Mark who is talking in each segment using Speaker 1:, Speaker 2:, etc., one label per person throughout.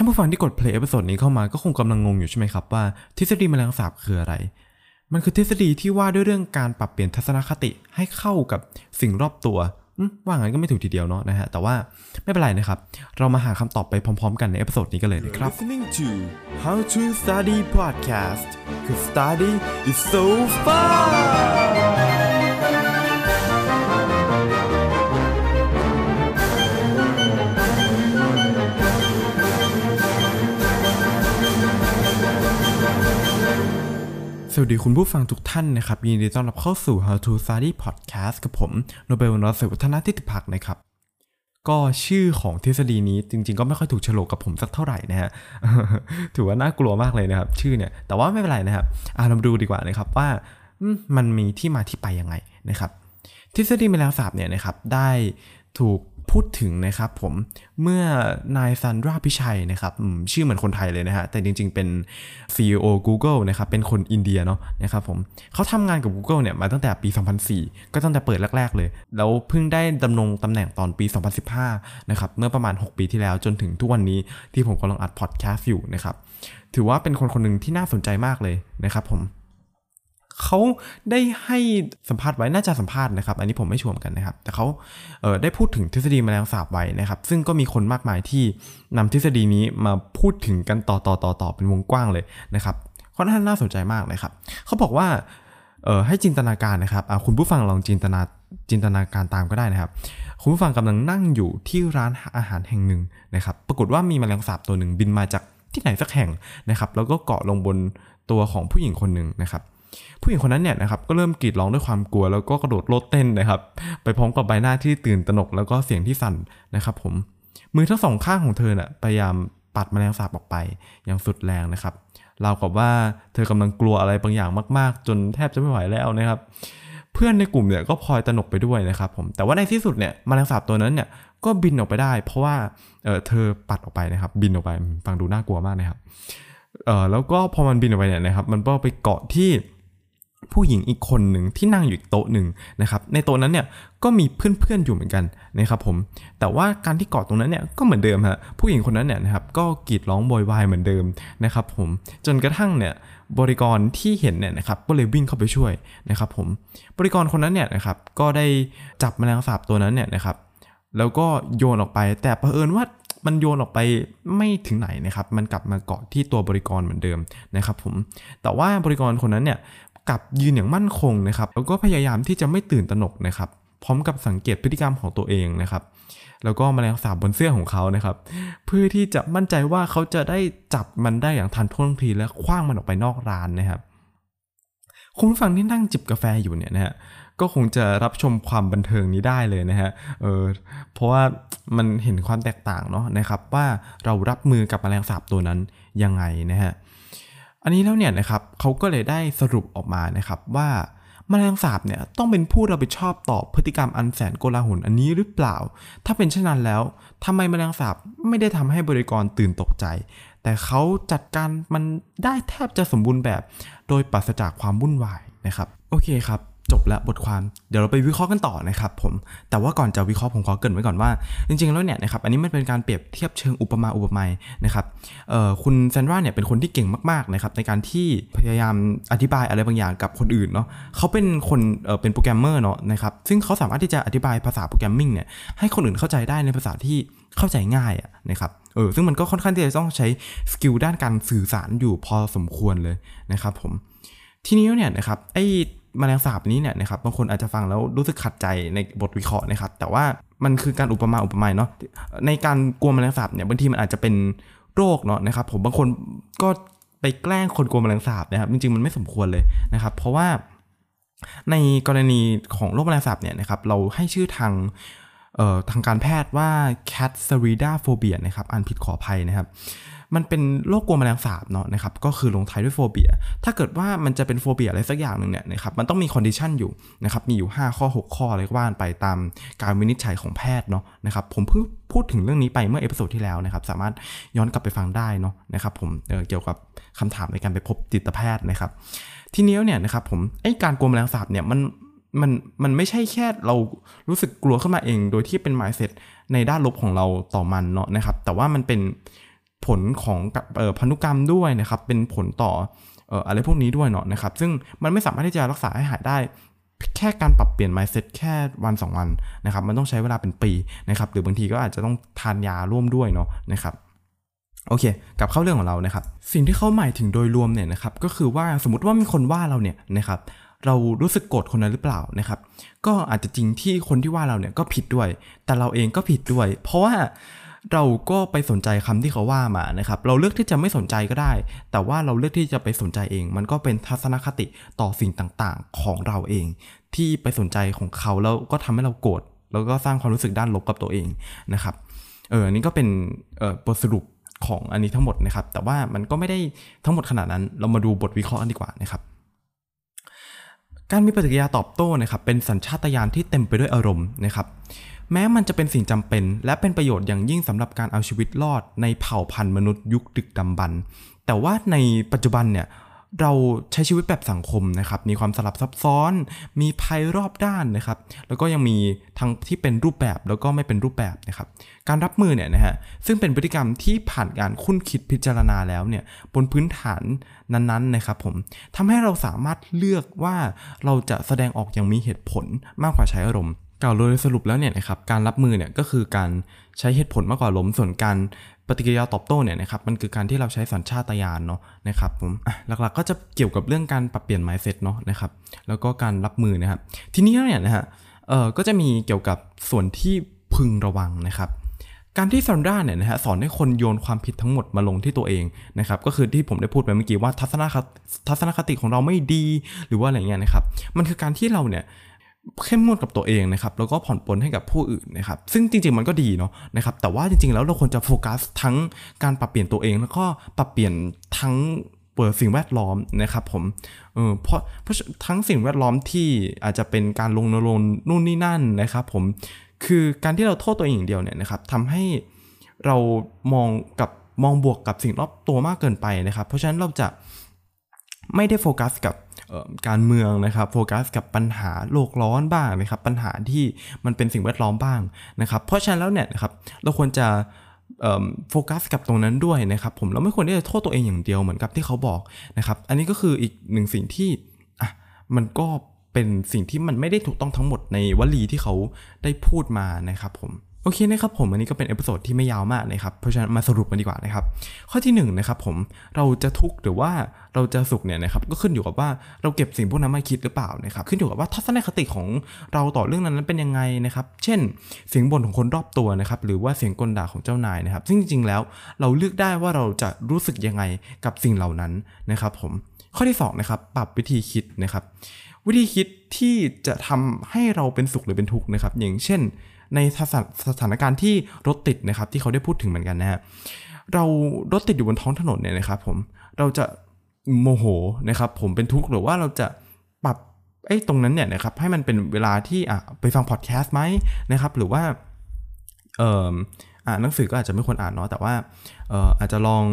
Speaker 1: ท่านผู้ฟังที่กด play episode นี้เข้ามาก็คงกำลังงงอยู่ใช่ไหมครับว่าทฤษฎีแมลงสาบคืออะไร มันคือทฤษฎีที่ว่าด้วยเรื่องการปรับเปลี่ยนทัศนคติให้เข้ากับสิ่งรอบตัวว่างั้นก็ไม่ถูกทีเดียวเนาะนะฮะ แต่ว่าไม่เป็นไรนะครับ เรามาหาคำตอบไปพร้อมๆ กันใน episode นี้กันเลยนะครับ
Speaker 2: listening to How to Study Podcast cause study is so fun
Speaker 1: สวัสดีคุณผู้ฟังทุกท่านนะครับ ยินดีต้อนรับเข้าสู่ How to Study Podcast กับผมโนเบลนอสวัฒนาทิติพักนะครับ ก็ชื่อของทฤษฎีนี้จริงๆ ก็ไม่ค่อยถูกโฉลกกับผมสักเท่าไหร่นะฮะถือว่าน่ากลัวมากเลยนะครับ ชื่อเนี่ย แต่ว่าไม่เป็นไรนะครับอ่าเรามาดูดีกว่านะครับว่ามมันมีที่มาที่ไปยังไงนะครับ ทฤษฎีแมลงสาบเนี่ยนะครับได้ถูก พูดถึงนะครับผมเมื่อนายซันดราพิชัยนะครับชื่อเหมือนคนไทยเลยนะฮะแต่จริงๆเป็น CEO Google นะครับเป็นคนอินเดียเนาะนะครับผมเขาทำงานกับ Google เนี่ยมาตั้งแต่ปี 2004 ก็ตั้งแต่เปิดแรก ๆ เลย แล้วเพิ่งได้ดำรงตำแหน่งตอนปี 2015นะครับเมื่อประมาณ 6 ปีที่แล้วจนถึงทุกวันนี้ที่ผมกำลังอัดพอดแคสต์อยู่นะครับถือว่าเป็นคนคนหนึ่งที่น่าสนใจมากเลยนะครับผม เขาได้ให้สัมภาษณ์ไว้น่าจะสัมภาษณ์นะครับ อันนี้ผมไม่ชัวร์เหมือนกันนะครับ แต่เขาเได้พูดถึงทฤษฎีแมลงสาบไว้นะครับ ซึ่งก็มีคนมากมายที่นำทฤษฎีนี้มาพูดถึงกันต่อต่อต่อต่อเป็นวงกว้างเลยนะครับค่อนข้างน่าสนใจมากนะครับเขาบอกว่าเให้จินตนาการนะครับคุณผู้ฟังลองจินตนาจินตนาการตามก็ได้นะครับ คุณผู้ฟังกำลังนั่งอยู่ที่ร้านอาหารแห่งหนึ่งนะครับ ปรากฏว่ามีแมลงสาบตัวหนึ่งบินมาจากที่ไหนสักแห่งนะครับ แล้วก็เกาะลงบนตัวของผู้หญิงคนหนึ่งนะครับ ผู้หญิงคนนั้นเนี่ยนะครับก็เริ่มกรีดร้องด้วยความกลัว แล้วก็กระโดดโลดเต้นนะครับ ไปพร้อมกับใบหน้าที่ตื่นตระหนกแล้วก็เสียงที่สั่นนะครับ ผมมือทั้งสองข้างของเธอเน่ะพยายามปัดแมลงสาบออกไป อย่างสุดแรงนะครับเรากับว่าเธอกำลังกลัวอะไรบางอย่างมากๆ จนแทบจะไม่ไหวแล้วนะครับ เพื่อนในกลุ่มเนี่ยก็พลอยตระหนกไปด้วยนะครับผมแต่ว่าในที่สุดเนี่ยมแมลงสาบตัวนั้นเนี่ยก็บินออกไปได้ เพราะว่าเออเธอปัดออกไปนะครับ บินออกไปฟังดูน่ากลัวมากนะครับเออแล้วก็พอมันบินออกไปเนี่ยนะครับ มันก็ไปเกาะที่ ผู้หญิงอีกคนหนึ่งที่นั่งอยู่โต๊ะหนึ่งนะครับในโต๊ะนั้นเนี่ยก็มีเพื่อนๆอยู่เหมือนกันนะครับผมแต่ว่าการที่เกาะตรงนั้นเนี่ยก็เหมือนเดิมฮะผู้หญิงคนนั้นเนี่ยนะครับก็กรีดร้องโวยวายเหมือนเดิมนะครับผมจนกระทั่งเนี่ยบริกรที่เห็นเนี่ยนะครับก็เลยวิ่งเข้าไปช่วยนะครับผมบริกรคนนั้นเนี่ยนะครับก็ได้จับแมลงสาบตัวนั้นเนี่ยนะครับแล้วก็โยนออกไป แต่เผอิญว่ามันโยนออกไปไม่ถึงไหนนะครับ มันกลับมาเกาะที่ตัวบริกรเหมือนเดิมนะครับผม แต่ว่าบริกรคนนั้นเนี่ย กับยืนอย่างมั่นคงนะครับแล้วก็พยายามที่จะไม่ตื่นตระหนกนะครับพร้อมกับสังเกตพฤติกรรมของตัวเองนะครับ แล้วก็แมลงสาบบนเสื้อของเขานะครับ เพื่อที่จะมั่นใจว่าเขาจะได้จับมันได้อย่างทันท่วงทีและคว้างมันออกไปนอกร้านนะครับ คุณฟังที่นั่งจิบกาแฟอยู่เนี่ยนะฮะก็คงจะรับชมความบันเทิงนี้ได้เลยนะฮะ เออเพราะว่ามันเห็นความแตกต่างเนาะนะครับ ว่าเรารับมือกับแมลงสาบตัวนั้นยังไงนะฮะ อันนี้แล้วเนี่ยนะครับเขาก็เลยได้สรุปออกมานะครับว่าแมลงสาบเนี่ยต้องเป็นผู้รับผิดชอบต่อพฤติกรรมอันแสนโกลาหลอันนี้หรือเปล่า ถ้าเป็นเช่นนั้นแล้วทำไมแมลงสาบไม่ได้ทำให้บริกรตื่นตกใจ แต่เขาจัดการมันได้แทบจะสมบูรณ์แบบ โดยปราศจากความวุ่นวายนะครับ โอเคครับ จบแล้วบทความเดี๋ยวเราไปวิเคราะห์กันต่อนะครับผมแต่ว่าก่อนจะวิเคราะห์ผมขอเกริ่นไว้ก่อนว่า จริงๆแล้วเนี่ยนะครับอันนี้มันเป็นการเปรียบเทียบเชิงอุปมาอุปไมยนะครับคุณแซนดราเนี่ยเป็นคนที่เก่งมากๆนะครับในการที่พยายามอธิบายอะไรบางอย่างกับคนอื่นเนาะเขาเป็นคนเป็นโปรแกรมเมอร์เนาะนะครับซึ่งเขาสามารถที่จะอธิบายภาษา programming เนี่ยให้คนอื่นเข้าใจได้ในภาษาที่เข้าใจง่ายอะนะครับเออซึ่งมันก็ค่อนข้างที่จะต้องใช้ skill ด้านการสื่อสารอยู่พอสมควรเลยนะครับผมทีนี้เนี่ยนะครับไอ แมลงสาบนี้เนี่ยนะครับบางคนอาจจะฟังแล้วรู้สึกขัดใจในบทวิเคราะห์นะครับ แต่ว่ามันคือการอุปมาอุปไมยเนาะในการกลัวแมลงสาบเนี่ยบางทีมันอาจจะเป็นโรคเนาะนะครับ ผมบางคนก็ไปแกล้งคนกลัวแมลงสาบนะครับจริงๆมันไม่สมควรเลยนะครับ เพราะว่าในกรณีของโรคแมลงสาบเนี่ยนะครับเราให้ชื่อทางทางการแพทย์ว่า cat s a r i d a phobia นะครับอ่านผิดขออภัยนะครับ มันเป็นโรคกลัวแมลงสาบเนาะนะครับก็คือลงท้ายด้วยโฟเบีย ถ้าเกิดว่ามันจะเป็น phobia อะไรสักอย่างหนึ่งเนี่ยนะครับมันต้องมี condition อยู่นะครับมีอยู่ 5 ข้อ 6 ข้ออะไรก็ว่ากันไปตามการวินิจฉัยของแพทย์เนาะนะครับผมเพิ่งพูดถึงเรื่องนี้ไปเมื่อ episode ที่แล้วนะครับสามารถย้อนกลับไปฟังได้เนาะนะครับผมเกี่ยวกับคำถามในการไปพบจิตแพทย์นะครับ ทีนี้เนี่ยนะครับผมไอ้การกลัวแมลงสาบเนี่ยมันมันมันไม่ใช่แค่เรารู้สึกกลัวขึ้นมาเอง โดยที่เป็น mindset ในด้านลบของเราต่อมันเนาะนะครับ แต่ว่ามันเป็น ผลของพันธุกรรมด้วยนะครับเป็นผลต่อเอ่ออะไรพวกนี้ด้วยเนาะนะครับ ซึ่งมันไม่สามารถที่จะรักษาให้หายได้ แค่การปรับเปลี่ยน mindset แค่วัน 2 วันนะครับ มันต้องใช้เวลาเป็นปีนะครับ หรือบางทีก็อาจจะต้องทานยาร่วมด้วยเนาะนะครับโอเคกลับเข้าเรื่องของเรานะครับ สิ่งที่เขาหมายถึงโดยรวมเนี่ยนะครับ ก็คือว่าสมมติว่ามีคนว่าเราเนี่ยนะครับเรารู้สึกโกรธคนนั้นหรือเปล่านะครับ ก็อาจจะจริงที่คนที่ว่าเราเนี่ยก็ผิดด้วย แต่เราเองก็ผิดด้วย เพราะว่า เราก็ไปสนใจคำที่เขาว่ามานะครับ เราเลือกที่จะไม่สนใจก็ได้ แต่ว่าเราเลือกที่จะไปสนใจเอง มันก็เป็นทัศนคติต่อสิ่งต่างๆ ของเราเอง ที่ไปสนใจของเขาแล้วก็ทำให้เราโกรธแล้วก็สร้างความรู้สึกด้านลบกับตัวเองนะครับ เอออันนี้ก็เป็นเอ่อบทสรุปของอันนี้ทั้งหมดนะครับ แต่ว่ามันก็ไม่ได้ทั้งหมดขนาดนั้น เรามาดูบทวิเคราะห์กันดีกว่านะครับการมีปฏิกิริยาตอบโต้นะครับเป็นสัญชาตญาณที่เต็มไปด้วยอารมณ์นะครับ แม้มันจะเป็นสิ่งจำเป็น และเป็นประโยชน์อย่างยิ่งสำหรับการเอาชีวิตรอดในเผ่าพันธุ์มนุษย์ยุคดึกดำบรรพ์แต่ว่าในปัจจุบันเนี่ยเราใช้ชีวิตแบบสังคมนะครับ มีความสลับซับซ้อน มีภัยรอบด้านนะครับ แล้วก็ยังมีทั้งที่เป็นรูปแบบแล้วก็ไม่เป็นรูปแบบนะครับ การรับมือเนี่ยนะฮะ ซึ่งเป็นพฤติกรรมที่ผ่านการคุ้นคิดพิจารณาแล้วเนี่ยบนพื้นฐานนั้นๆนะครับผมทำให้เราสามารถเลือกว่าเราจะแสดงออกอย่างมีเหตุผลมากกว่าใช้อารมณ์ กล่าวโดยสรุปแล้วเนี่ยนะครับการรับมือเนี่ยก็คือการใช้เหตุผลมากกว่าอารมส่วนการปฏิกิริยาตอบโต้เนี่ยนะครับมันคือการที่เราใช้สัญชาตญาณเนาะนะครับผมหลักๆก็จะเกี่ยวกับเรื่องการปรับเปลี่ยน mindset เนาะนะครับแล้วก็การรับมือนะครับทีนี้เนี่ยนะฮะเออก็จะมีเกี่ยวกับส่วนที่พึงระวังนะครับการที่ซอนด้าเนี่ยนะฮะสอนให้คนโยนความผิดทั้งหมดมาลงที่ตัวเองนะครับก็คือที่ผมได้พูดไปเมื่อกี้ว่าทัศนคติของเราไม่ดีหรือว่าอะไรเงี้ยนะครับมันคือการที่เราเนี่ย เข้มงวดกับตัวเองนะครับแล้วก็ผ่อนปลนให้กับผู้อื่นนะครับซึ่งจริงๆมันก็ดีเนาะนะครับแต่ว่าจริงๆแล้วเราควรจะโฟกัสทั้งการปรับเปลี่ยนตัวเอง แล้วก็ปรับเปลี่ยนทั้งเปิดสิ่งแวดล้อมนะครับผมเออเพราะเพราะทั้งสิ่งแวดล้อมที่อาจจะเป็นการลงนรนนู่นนี่นั่นนะครับผมคือการที่เราโทษตัวเองอย่างเดียวเนี่ยนะครับทำให้เรามองกับมองบวกกับสิ่งรอบตัวมากเกินไปนะครับ เพราะฉะนั้นเราจะ ไม่ได้โฟกัสกับการเมืองนะครับโฟกัสกับปัญหาโลกร้อนบ้างนะครับปัญหาที่มันเป็นสิ่งแวดล้อมบ้างนะครับ เพราะฉะนั้นแล้วเนี่ยนะครับเราควรจะโฟกัสกับตรงนั้นด้วยนะครับ ผมเราไม่ควรที่จะโทษตัวเองอย่างเดียวเหมือนกับที่เขาบอกนะครับ อันนี้ก็คืออีกหนึ่งสิ่งที่อะมันก็เป็นสิ่งที่มันไม่ได้ถูกต้องทั้งหมดในวลีที่เขาได้พูดมานะครับผม โอเคนะครับผมอันนี้ก็เป็น episode ที่ไม่ยาวมากนะครับ เพราะฉะนั้นมาสรุปกันดีกว่านะครับ ข้อที่1นะครับผมเราจะทุกข์หรือว่าเราจะสุขเนี่ยนะครับก็ขึ้นอยู่กับว่าเราเก็บสิ่งพวกนั้นมาคิดหรือเปล่านะครับขึ้นอยู่กับว่าทัศนคติของเราต่อเรื่องนั้นเป็นยังไงนะครับ เช่นเสียงบ่นของคนรอบตัวนะครับหรือว่าเสียงก่นด่าของเจ้านายนะครับ ซึ่งจริงๆแล้วเราเลือกได้ว่าเราจะรู้สึกยังไงกับสิ่งเหล่านั้นนะครับ ผมข้อที่2นะครับปรับวิธีคิดนะครับ วิธีคิดที่จะทำให้เราเป็นสุขหรือเป็นทุกข์นะครับ อย่างเช่น ในสถานการณ์ที่รถติดนะครับที่เขาได้พูดถึงเหมือนกันนะฮะเรารถติดอยู่บนท้องถนนเนี่ยนะครับผมเราจะโมโหนะครับผมเป็นทุกข์หรือว่าเราจะปรับไอ้ตรงนั้นเนี่ยนะครับให้มันเป็นเวลาที่อะไปฟังพอดแคสต์ไหมนะครับหรือว่าเอ่ออ่านหนังสือก็อาจจะไม่ควรอ่านเนาะแต่ว่าเอ่ออาจจะลอง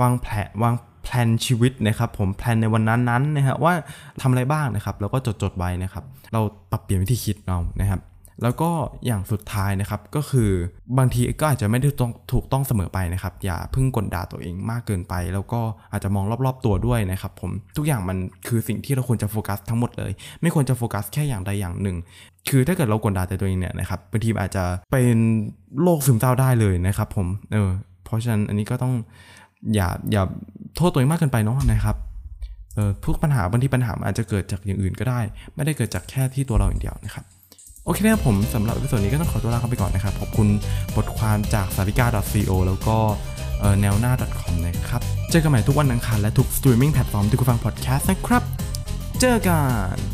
Speaker 1: วางแผนวางแผนชีวิตนะครับผมแผนในวันนั้นๆนะฮะว่าทำอะไรบ้างนะครับแล้วก็จดจดไว้นะครับ เราปรับเปลี่ยนวิธีคิดเรานะครับ แล้วก็อย่างสุดท้ายนะครับก็คือบางทีก็อาจจะไม่ได้ต้องถูกต้องเสมอไปนะครับ อย่าพึ่งกดด่าตัวเองมากเกินไป แล้วก็อาจจะมองรอบๆตัวด้วยนะครับ ผมทุกอย่างมันคือสิ่งที่เราควรจะโฟกัสทั้งหมดเลย ไม่ควรจะโฟกัสแค่อย่างใดอย่างหนึ่ง คือถ้าเกิดเราก่นด่าตัวเองเนี่ยนะครับบางทีอาจจะเป็นโรคซึมเศร้าได้เลยนะครับ ผมเออเพราะฉะนั้นอันนี้ก็ต้องอย่าอย่าโทษตัวเองมากเกินไปเนาะนะครับเออทุกปัญหาบางทีปัญหาอาจจะเกิดจากอย่างอื่นก็ได้ ไม่ได้เกิดจากแค่ที่ตัวเราอย่างเดียวนะครับ โอเคนะครับผมสำหรับวิดีโอนี้ก็ต้องขอตัวลาไปก่อนนะครับ ขอบคุณบทความจากสาริกา .co แล้วก็แนวหน้า .com นะครับ เจอกันใหม่ทุกวันอังคารและทุก streaming platform ที่คุณฟังพอดแคสต์นะครับ เจอกัน